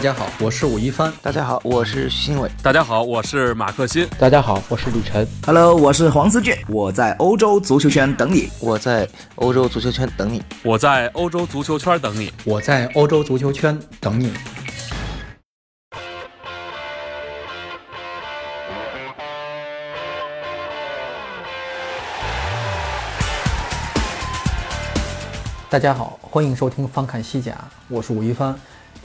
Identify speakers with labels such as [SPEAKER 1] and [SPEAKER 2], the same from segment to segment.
[SPEAKER 1] 大家好，我是武一帆。
[SPEAKER 2] 大家好，我是徐新伟。
[SPEAKER 3] 大家好，我是马克新。
[SPEAKER 4] 大家好，我是李晨。
[SPEAKER 5] Hello，我是黄思俊。我在欧洲足球圈等你。
[SPEAKER 2] 我在欧洲足球圈等你。
[SPEAKER 3] 我在欧洲足球圈等你。
[SPEAKER 1] 我在欧洲足球圈等你。大家好，欢迎收听翻看西甲，我是武一帆。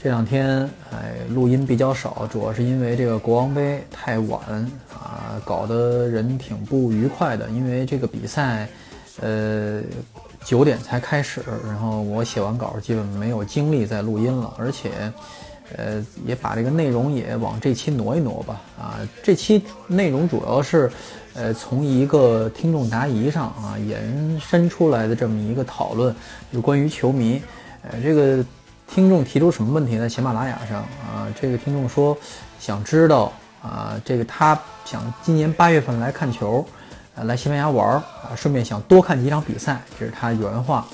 [SPEAKER 1] 这两天哎，录音比较少，主要是因为这个国王杯太晚啊，搞得人挺不愉快的。因为这个比赛，呃，九点才开始，然后我写完稿，基本没有精力再录音了，而且，呃，也把这个内容也往这期挪一挪吧。啊，这期内容主要是，呃，从一个听众答疑上啊延伸出来的这么一个讨论，就关于球迷，呃，这个。听众提出什么问题呢？喜马拉雅上啊，这个听众说想知道啊，这个他想今年八月份来看球，啊，来西班牙玩啊，顺便想多看几场比赛，这是他原话。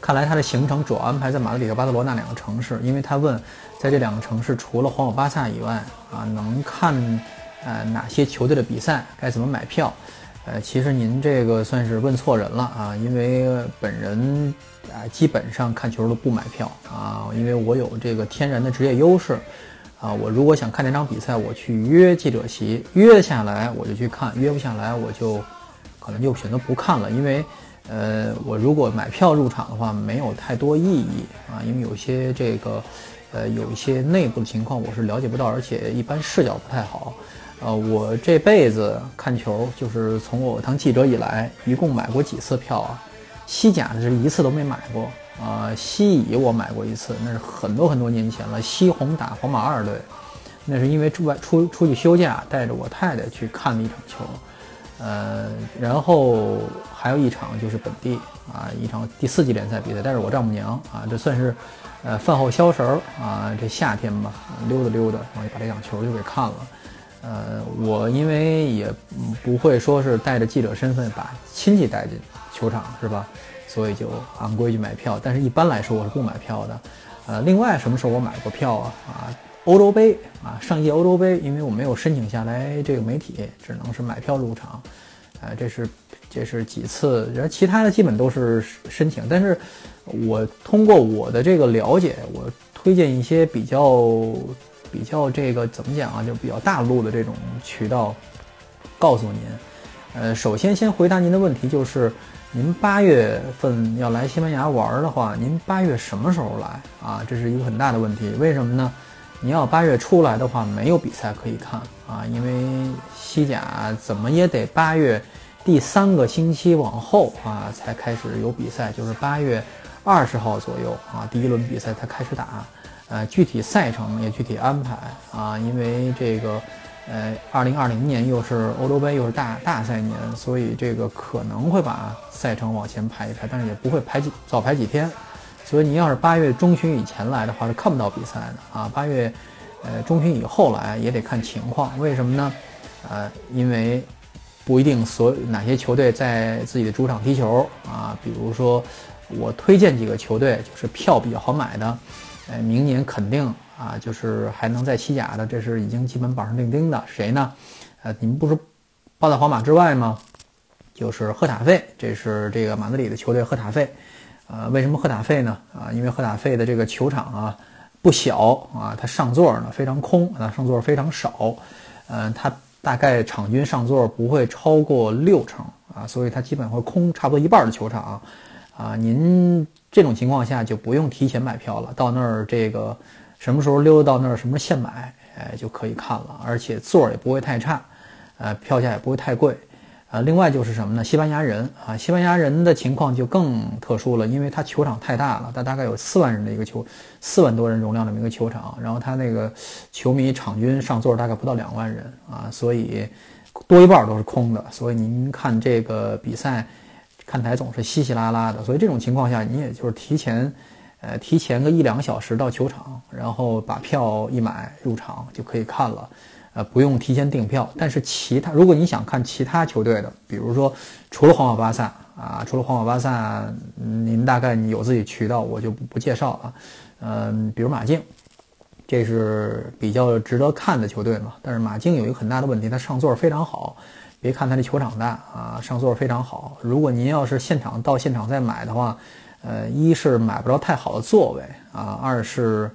[SPEAKER 1] 看来他的行程主要安排在马德里和巴塞罗那两个城市，因为他问，在这两个城市除了皇马、巴萨以外啊，能看呃哪些球队的比赛，该怎么买票？呃，其实您这个算是问错人了啊，因为本人啊基本上看球都不买票啊，因为我有这个天然的职业优势啊，我如果想看这场比赛，我去约记者席，约下来我就去看，约不下来我就可能就选择不看了，因为呃，我如果买票入场的话没有太多意义啊，因为有些这个呃有一些内部的情况我是了解不到，而且一般视角不太好。呃，我这辈子看球，就是从我当记者以来，一共买过几次票啊？西甲是一次都没买过啊。西乙我买过一次，那是很多很多年前了。西红打皇马二队，那是因为出外出出去休假，带着我太太去看了一场球。呃，然后还有一场就是本地啊，一场第四级联赛比赛，带着我丈母娘啊，这算是呃饭后消食儿啊，这夏天吧，溜达溜达，然后就把这场球就给看了。呃，我因为也不会说是带着记者身份把亲戚带进球场，是吧？所以就按规矩买票。但是一般来说我是不买票的。呃，另外什么时候我买过票啊？啊，欧洲杯啊，上届欧洲杯，因为我没有申请下来这个媒体，只能是买票入场。呃，这是这是几次，然后其他的基本都是申请。但是我通过我的这个了解，我推荐一些比较。比较这个怎么讲啊？就比较大陆的这种渠道，告诉您，呃，首先先回答您的问题，就是您八月份要来西班牙玩的话，您八月什么时候来啊？这是一个很大的问题。为什么呢？你要八月初来的话，没有比赛可以看啊，因为西甲怎么也得八月第三个星期往后啊才开始有比赛，就是八月二十号左右啊，第一轮比赛才开始打。呃，具体赛程也具体安排啊，因为这个，呃，二零二零年又是欧洲杯，又是大大赛年，所以这个可能会把赛程往前排一排，但是也不会排几早排几天。所以你要是八月中旬以前来的话，是看不到比赛的啊。八月，呃，中旬以后来也得看情况。为什么呢？呃，因为不一定所哪些球队在自己的主场踢球啊。比如说，我推荐几个球队，就是票比较好买的。哎，明年肯定啊，就是还能在西甲的，这是已经基本板上钉钉的。谁呢？呃，你们不是报在皇马之外吗？就是赫塔费，这是这个马德里的球队赫塔费。呃，为什么赫塔费呢？啊，因为赫塔费的这个球场啊不小啊，它上座呢非常空，啊上座非常少。嗯，它大概场均上座不会超过六成啊，所以它基本会空差不多一半的球场。啊，您。这种情况下就不用提前买票了，到那儿这个什么时候溜达到那儿，什么时候现买，哎就可以看了，而且座儿也不会太差，呃，票价也不会太贵，呃，另外就是什么呢？西班牙人啊，西班牙人的情况就更特殊了，因为他球场太大了，他大概有四万人的一个球，四万多人容量的一个球场，然后他那个球迷场均上座大概不到两万人啊，所以多一半都是空的，所以您看这个比赛。看台总是稀稀拉拉的，所以这种情况下，你也就是提前，呃，提前个一两个小时到球场，然后把票一买入场就可以看了，呃，不用提前订票。但是其他，如果你想看其他球队的，比如说除了皇马、巴萨啊，除了皇马、巴萨，您大概有自己渠道，我就不不介绍了。嗯，比如马竞。这是比较值得看的球队嘛。但是马竞有一个很大的问题，他上座非常好。别看他这球场大啊，上座非常好。如果您要是现场到现场再买的话，呃，一是买不着太好的座位啊，二是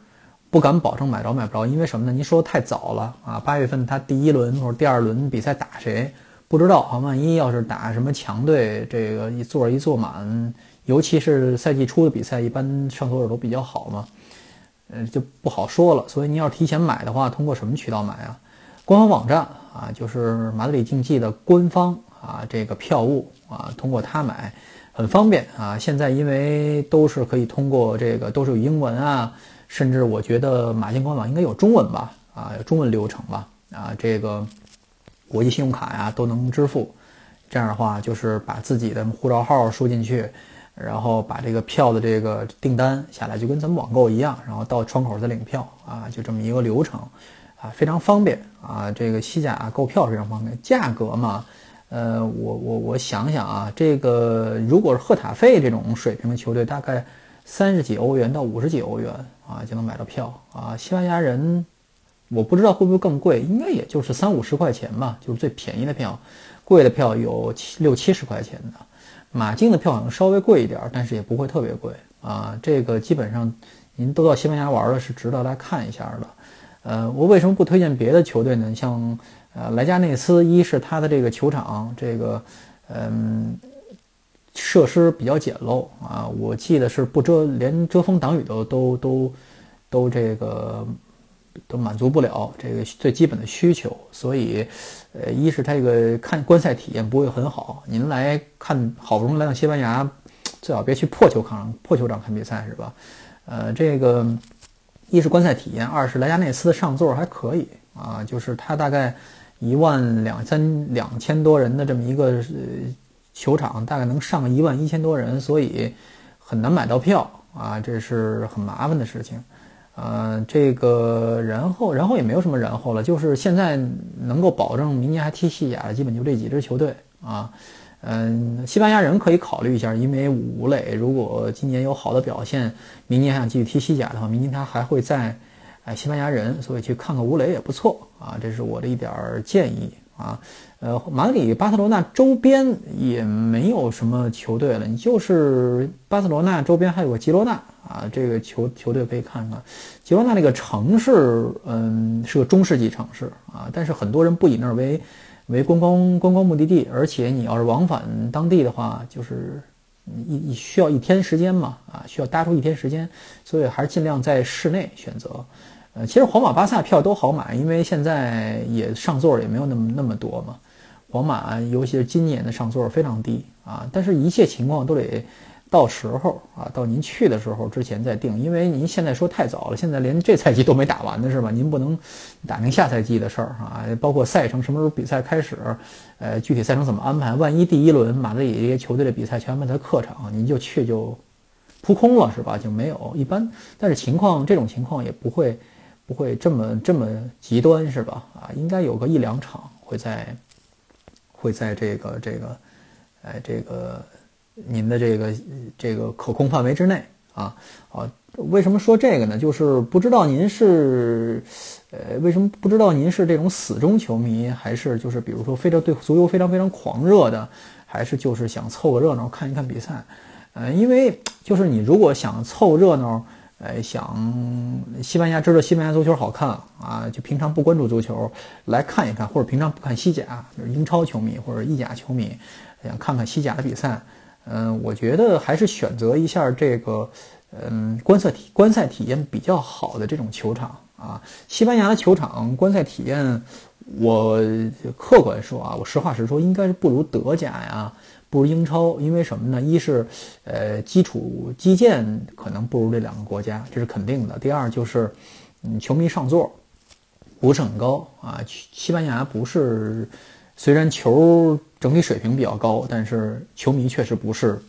[SPEAKER 1] 不敢保证买着买不着，因为什么呢？您说太早了啊，八月份他第一轮或者第二轮比赛打谁不知道啊？万一要是打什么强队，这个一座一坐满，尤其是赛季初的比赛，一般上座率都比较好嘛，呃，就不好说了。所以您要提前买的话，通过什么渠道买啊？官方网站。啊，就是马德里竞技的官方啊，这个票务啊，通过它买很方便啊。现在因为都是可以通过这个，都是有英文啊，甚至我觉得马竞官网应该有中文吧，啊，有中文流程吧，啊，这个国际信用卡呀都能支付。这样的话，就是把自己的护照号输进去，然后把这个票的这个订单下来，就跟咱们网购一样，然后到窗口再领票啊，就这么一个流程。啊，非常方便啊！这个西甲购票非常方便，价格嘛，呃，我我我想想啊，这个如果是赫塔费这种水平的球队，大概三十几欧元到五十几欧元啊就能买到票啊。西班牙人，我不知道会不会更贵，应该也就是三五十块钱吧，就是最便宜的票，贵的票有七六七十块钱的。马竞的票好像稍微贵一点，但是也不会特别贵啊。这个基本上您都到西班牙玩了，是值得来看一下的。呃，我为什么不推荐别的球队呢？像呃莱加内斯，一是他的这个球场这个嗯设施比较简陋啊，我记得是不遮连遮风挡雨都都都都这个都满足不了这个最基本的需求，所以呃一是他这个看观赛体验不会很好。您来看好不容易来到西班牙，最好别去破球场破球场看比赛是吧？呃，这个。一是观赛体验，二是莱加内斯的上座还可以啊，就是它大概一万两三两千多人的这么一个球场，大概能上一万一千多人，所以很难买到票啊，这是很麻烦的事情。呃，这个然后然后也没有什么然后了，就是现在能够保证明年还踢西甲的，基本就这几支球队啊。嗯，西班牙人可以考虑一下，因为武磊如果今年有好的表现，明年还想继续踢西甲的话，明年他还会在，哎，西班牙人，所以去看看武磊也不错啊，这是我的一点建议啊。呃，马德里、巴塞罗那周边也没有什么球队了，你就是巴塞罗那周边还有个吉罗纳啊，这个球球队可以看看。吉罗纳那个城市，嗯，是个中世纪城市啊，但是很多人不以那儿为。为观光观光目的地，而且你要是往返当地的话，就是一需要一天时间嘛，啊，需要搭出一天时间，所以还是尽量在室内选择。呃，其实皇马、巴萨票都好买，因为现在也上座也没有那么那么多嘛。皇马尤其是今年的上座非常低啊，但是一切情况都得。到时候啊，到您去的时候之前再定，因为您现在说太早了，现在连这赛季都没打完呢，是吧？您不能打听下赛季的事儿啊，包括赛程什么时候比赛开始，呃，具体赛程怎么安排？万一第一轮马德里这些球队的比赛全安排在客场，您就去就扑空了，是吧？就没有一般，但是情况这种情况也不会不会这么这么极端，是吧？啊，应该有个一两场会在会在这个这个，哎，这个。您的这个这个可控范围之内啊，啊，为什么说这个呢？就是不知道您是，呃，为什么不知道您是这种死忠球迷，还是就是比如说非常对足球非常非常狂热的，还是就是想凑个热闹看一看比赛？呃，因为就是你如果想凑热闹，呃，想西班牙知道西班牙足球好看啊，就平常不关注足球来看一看，或者平常不看西甲，就是英超球迷或者意甲球迷，想看看西甲的比赛。嗯，我觉得还是选择一下这个，嗯，观赛体观赛体验比较好的这种球场啊。西班牙的球场观赛体验，我客观说啊，我实话实说，应该是不如德甲呀，不如英超。因为什么呢？一是，呃，基础基建可能不如这两个国家，这是肯定的。第二就是，嗯，球迷上座不是很高啊。西班牙不是。虽然球整体水平比较高，但是球迷确实不是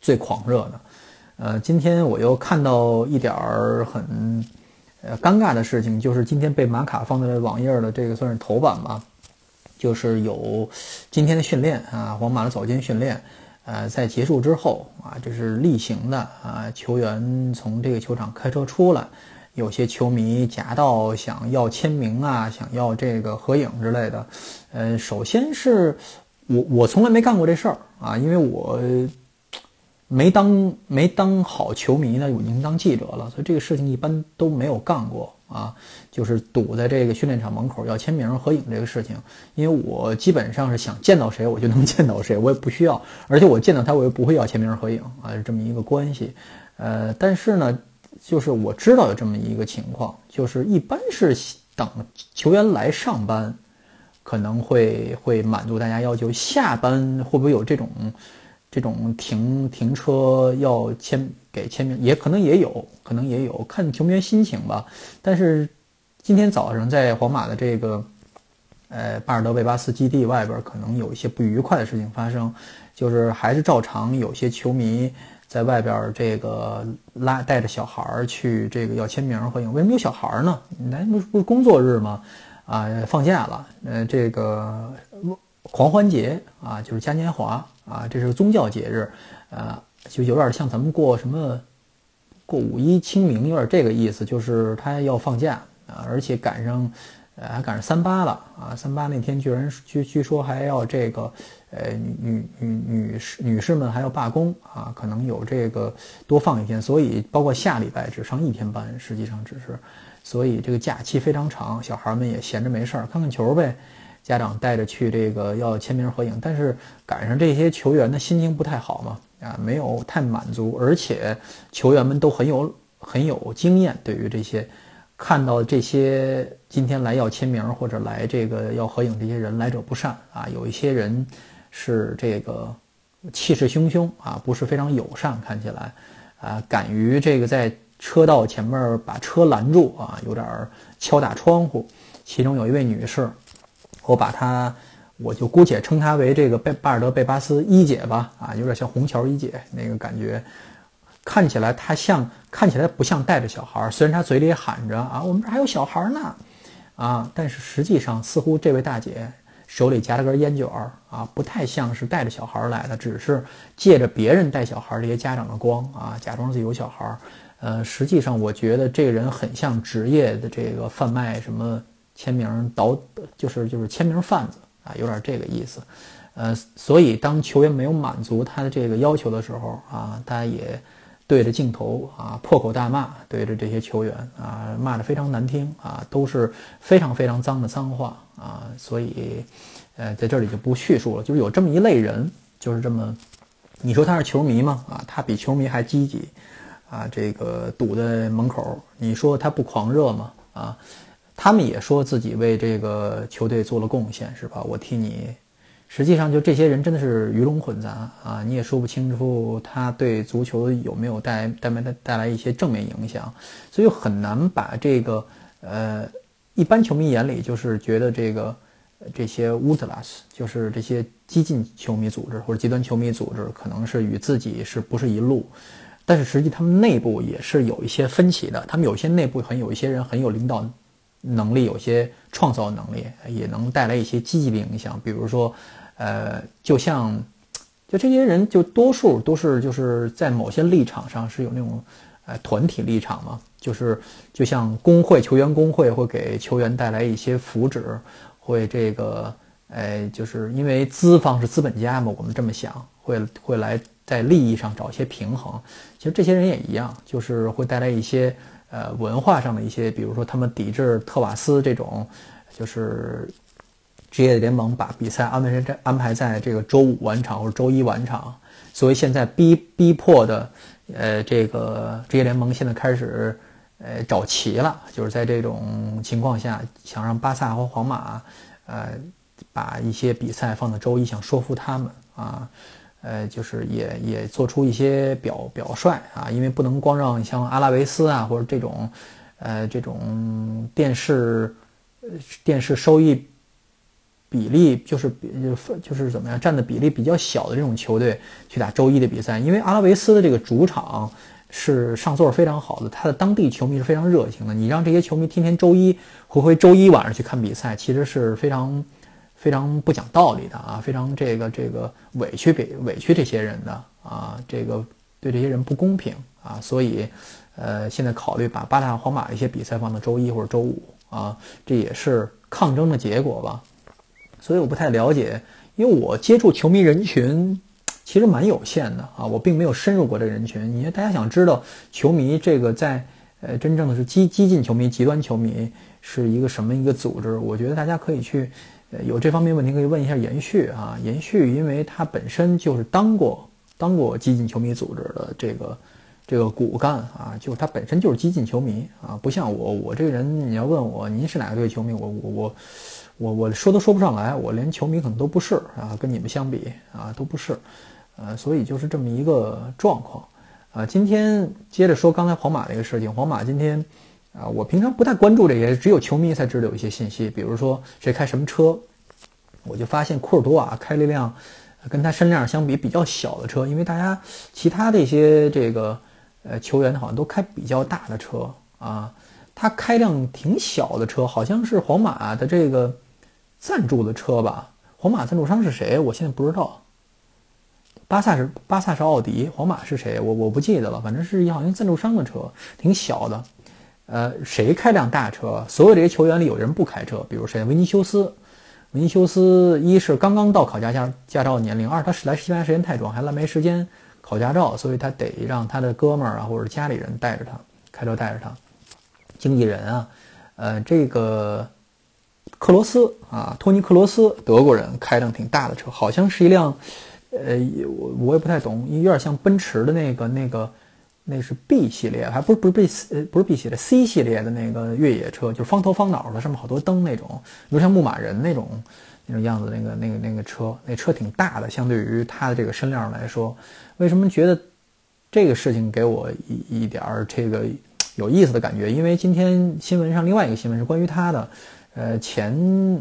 [SPEAKER 1] 最狂热的。呃，今天我又看到一点儿很呃尴尬的事情，就是今天被马卡放在网页的这个算是头版吧，就是有今天的训练啊，皇马的早间训练，呃，在结束之后啊，这是例行的啊，球员从这个球场开车出来。有些球迷夹道想要签名啊，想要这个合影之类的。呃，首先是我我从来没干过这事儿啊，因为我没当没当好球迷呢，我已经当记者了，所以这个事情一般都没有干过啊。就是堵在这个训练场门口要签名合影这个事情，因为我基本上是想见到谁我就能见到谁，我也不需要，而且我见到他我又不会要签名合影啊，这么一个关系。呃，但是呢。就是我知道有这么一个情况，就是一般是等球员来上班，可能会会满足大家要求。下班会不会有这种这种停停车要签给签名？也可能也有可能也有，看球员心情吧。但是今天早上在皇马的这个呃巴尔德贝巴斯基地外边，可能有一些不愉快的事情发生，就是还是照常有些球迷。在外边这个拉带着小孩儿去这个要签名合影，为什么有小孩儿呢？那不是不是工作日吗？啊，放假了，呃，这个狂欢节啊，就是嘉年华啊，这是个宗教节日，呃，就有点像咱们过什么过五一、清明，有点这个意思，就是他要放假啊，而且赶上。呃，还赶上三八了啊！三八那天居然据据说还要这个，呃，女女女女士女士们还要罢工啊，可能有这个多放一天，所以包括下礼拜只上一天班，实际上只是，所以这个假期非常长，小孩们也闲着没事儿看看球呗，家长带着去这个要签名合影，但是赶上这些球员的心情不太好嘛，啊，没有太满足，而且球员们都很有很有经验，对于这些。看到这些今天来要签名或者来这个要合影这些人来者不善啊，有一些人是这个气势汹汹啊，不是非常友善，看起来啊，敢于这个在车道前面把车拦住啊，有点敲打窗户。其中有一位女士，我把她，我就姑且称她为这个贝巴尔德贝巴斯一姐吧，啊，有点像虹桥一姐那个感觉。看起来他像，看起来不像带着小孩儿。虽然他嘴里喊着啊，我们这还有小孩呢，啊，但是实际上似乎这位大姐手里夹了根烟卷儿啊，不太像是带着小孩来的，只是借着别人带小孩这些家长的光啊，假装自己有小孩儿。呃，实际上我觉得这个人很像职业的这个贩卖什么签名倒，就是就是签名贩子啊，有点这个意思。呃，所以当球员没有满足他的这个要求的时候啊，他也。对着镜头啊破口大骂，对着这些球员啊骂得非常难听啊，都是非常非常脏的脏话啊，所以，呃，在这里就不叙述了。就是有这么一类人，就是这么，你说他是球迷吗？啊，他比球迷还积极啊，这个堵在门口，你说他不狂热吗？啊，他们也说自己为这个球队做了贡献，是吧？我替你。实际上，就这些人真的是鱼龙混杂啊！你也说不清楚他对足球有没有带带没带带来一些正面影响，所以很难把这个呃一般球迷眼里就是觉得这个这些乌特拉斯就是这些激进球迷组织或者极端球迷组织可能是与自己是不是一路，但是实际他们内部也是有一些分歧的，他们有些内部很有一些人很有领导能力，有些创造能力，也能带来一些积极的影响，比如说。呃，就像，就这些人，就多数都是就是在某些立场上是有那种，呃，团体立场嘛，就是就像工会、球员工会会给球员带来一些福祉，会这个，呃，就是因为资方是资本家嘛，我们这么想，会会来在利益上找一些平衡。其实这些人也一样，就是会带来一些呃文化上的一些，比如说他们抵制特瓦斯这种，就是。职业联盟把比赛安排在安排在这个周五晚场或者周一晚场，所以现在逼逼迫的，呃，这个职业联盟现在开始，呃，找齐了，就是在这种情况下，想让巴萨和皇马，呃，把一些比赛放到周一，想说服他们啊，呃，就是也也做出一些表表率啊，因为不能光让像阿拉维斯啊或者这种，呃，这种电视，电视收益。比例就是比就是就是怎么样占的比例比较小的这种球队去打周一的比赛，因为阿拉维斯的这个主场是上座非常好的，他的当地球迷是非常热情的。你让这些球迷天天周一回回周一晚上去看比赛，其实是非常非常不讲道理的啊，非常这个这个委屈给委屈这些人的啊，这个对这些人不公平啊，所以呃，现在考虑把巴萨、皇马一些比赛放到周一或者周五啊，这也是抗争的结果吧。所以我不太了解，因为我接触球迷人群其实蛮有限的啊，我并没有深入过这个人群。因为大家想知道球迷这个在呃真正的是激激进球迷、极端球迷是一个什么一个组织，我觉得大家可以去呃有这方面问题可以问一下延续啊，延续，因为他本身就是当过当过激进球迷组织的这个这个骨干啊，就是他本身就是激进球迷啊，不像我，我这个人你要问我您是哪个队球迷，我我我。我我说都说不上来，我连球迷可能都不是啊，跟你们相比啊都不是，呃，所以就是这么一个状况啊。今天接着说刚才皇马这个事情，皇马今天啊，我平常不太关注这些，只有球迷才知道有一些信息，比如说谁开什么车，我就发现库尔多瓦开了一辆跟他身量相比比较小的车，因为大家其他的一些这个呃球员好像都开比较大的车啊，他开辆挺小的车，好像是皇马的这个。赞助的车吧，皇马赞助商是谁？我现在不知道。巴萨是巴萨是奥迪，皇马是谁？我我不记得了。反正是一好像赞助商的车，挺小的。呃，谁开辆大车？所有这些球员里有人不开车，比如谁？维尼修斯。维尼修斯一是刚刚到考驾驾驾照年龄，二他是来西班牙时间太短，还来没时间考驾照，所以他得让他的哥们儿啊或者家里人带着他开车带着他。经纪人啊，呃，这个。克罗斯啊，托尼克罗斯，德国人开辆挺大的车，好像是一辆，呃，我我也不太懂，有点像奔驰的那个那个，那是 B 系列，还不是不是 B 呃不是 B 系列，C 系列的那个越野车，就是方头方脑的，上面好多灯那种，比如像牧马人那种那种样子，那个那个那个车，那车挺大的，相对于它的这个身量来说，为什么觉得这个事情给我一一点儿这个有意思的感觉？因为今天新闻上另外一个新闻是关于他的。呃，前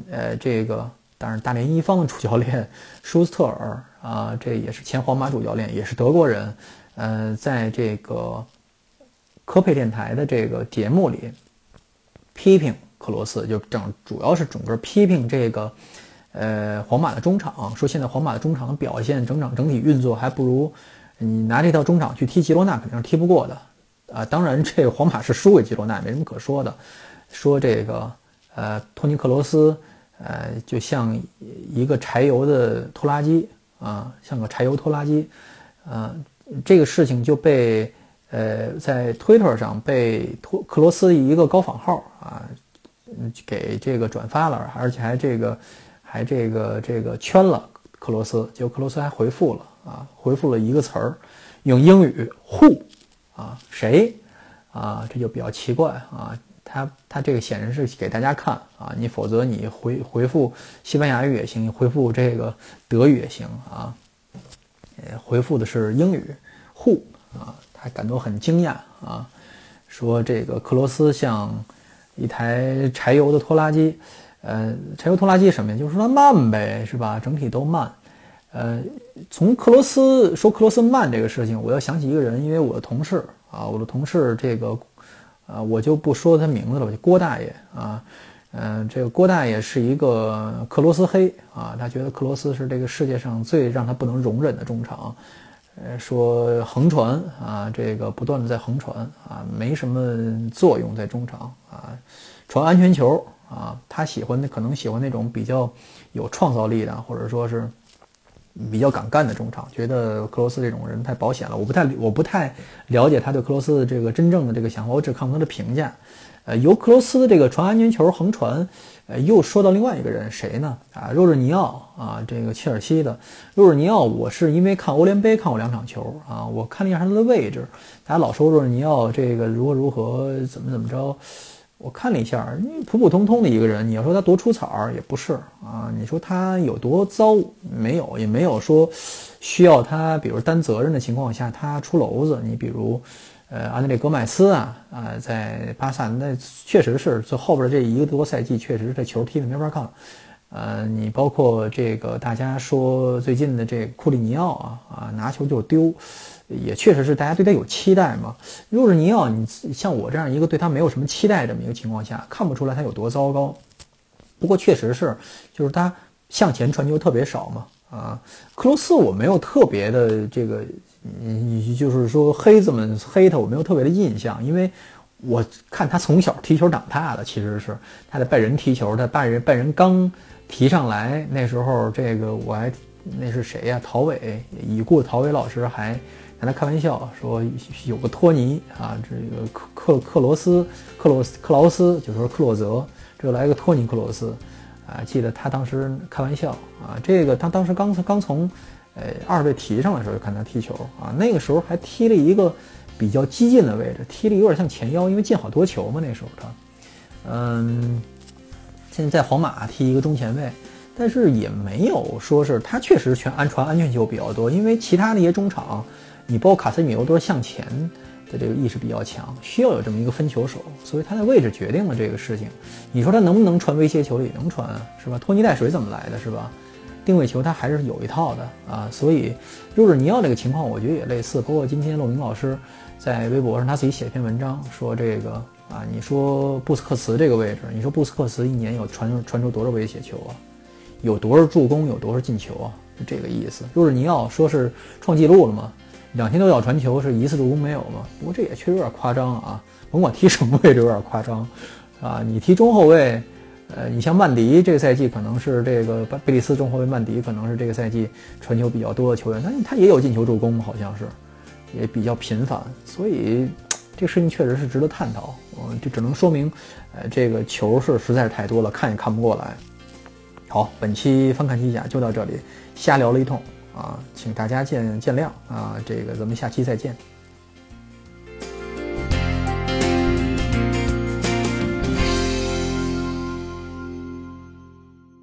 [SPEAKER 1] 呃这个，当然大连一方的主教练舒斯特尔啊，这也是前皇马主教练，也是德国人。呃，在这个科佩电台的这个节目里，批评克罗斯，就整主要是整个批评这个呃皇马的中场，说现在皇马的中场的表现，整场整体运作还不如你拿这套中场去踢吉罗纳，肯定是踢不过的。啊，当然这个皇马是输给吉罗纳，没什么可说的。说这个。呃，托尼克罗斯，呃，就像一个柴油的拖拉机啊，像个柴油拖拉机，啊，这个事情就被呃在推特上被托克罗斯一个高仿号啊，给这个转发了，而且还这个还这个这个圈了克罗斯，结果克罗斯还回复了啊，回复了一个词儿，用英语 who 啊谁啊，这就比较奇怪啊。他他这个显然是给大家看啊，你否则你回回复西班牙语也行，回复这个德语也行啊。呃，回复的是英语，who 啊，他感到很惊讶啊，说这个克罗斯像一台柴油的拖拉机，呃，柴油拖拉机什么呀？就是说它慢呗，是吧？整体都慢。呃，从克罗斯说克罗斯慢这个事情，我要想起一个人，因为我的同事啊，我的同事这个。啊，我就不说他名字了吧，就郭大爷啊，嗯，这个郭大爷是一个克罗斯黑啊，他觉得克罗斯是这个世界上最让他不能容忍的中场，呃，说横传啊，这个不断的在横传啊，没什么作用在中场啊，传安全球啊，他喜欢的可能喜欢那种比较有创造力的，或者说是。比较敢干的中场，觉得克罗斯这种人太保险了。我不太我不太了解他对克罗斯的这个真正的这个想法，我只看过他的评价。呃，由克罗斯这个传安全球横传，呃，又说到另外一个人谁呢？啊，若日尼奥啊，这个切尔西的若日尼奥，我是因为看欧联杯看过两场球啊，我看了一下他的位置，大家老说若日尼奥这个如何如何怎么怎么着。我看了一下，你普普通通的一个人，你要说他多出彩儿也不是啊。你说他有多糟没有，也没有说需要他，比如担责任的情况下他出篓子。你比如，呃，安德烈戈麦斯啊啊，在巴萨那确实是这后边这一个多赛季，确实这球踢的没法看。呃，你包括这个大家说最近的这库里尼奥啊啊，拿球就丢。也确实是大家对他有期待嘛。若是尼奥，你像我这样一个对他没有什么期待这么一个情况下，看不出来他有多糟糕。不过确实是，就是他向前传球特别少嘛。啊。克罗斯我没有特别的这个，嗯，就是说黑子们黑他，我没有特别的印象，因为我看他从小踢球长大的，其实是他在拜仁踢球，他拜仁拜仁刚提上来那时候，这个我还那是谁呀？陶伟已故陶伟老师还跟他开玩笑说有个托尼啊，这个克克克罗斯克罗斯克劳斯就说克洛泽，这来个托尼克罗斯啊，记得他当时开玩笑啊，这个他当时刚刚从呃二队提上来的时候就看他踢球啊，那个时候还踢了一个。比较激进的位置，踢的有点像前腰，因为进好多球嘛那时候他，嗯，现在在皇马踢一个中前卫，但是也没有说是他确实全安传安全球比较多，因为其他那些中场，你包括卡塞米罗都是向前的这个意识比较强，需要有这么一个分球手，所以他的位置决定了这个事情。你说他能不能传威胁球也能传，是吧？拖泥带水怎么来的，是吧？定位球他还是有一套的啊，所以若尔尼奥这个情况，我觉得也类似，包括今天洛明老师。在微博上，他自己写一篇文章，说这个啊，你说布斯克茨这个位置，你说布斯克茨一年有传传出多少威胁球啊？有多少助攻？有多少进球啊？就这个意思。若是尼奥说是创纪录了吗？两千多脚传球是一次助攻没有吗？不过这也确实有点夸张啊。甭管踢什么位置有点夸张，啊，你踢中后卫，呃，你像曼迪这个赛季可能是这个贝利斯中后卫曼迪可能是这个赛季传球比较多的球员，但他也有进球助攻好像是。也比较频繁，所以 这个事情确实是值得探讨。嗯，这只能说明，呃，这个球是实在是太多了，看也看不过来。好，本期翻看西甲就到这里，瞎聊了一通啊，请大家见见谅啊。这个咱们下期再见。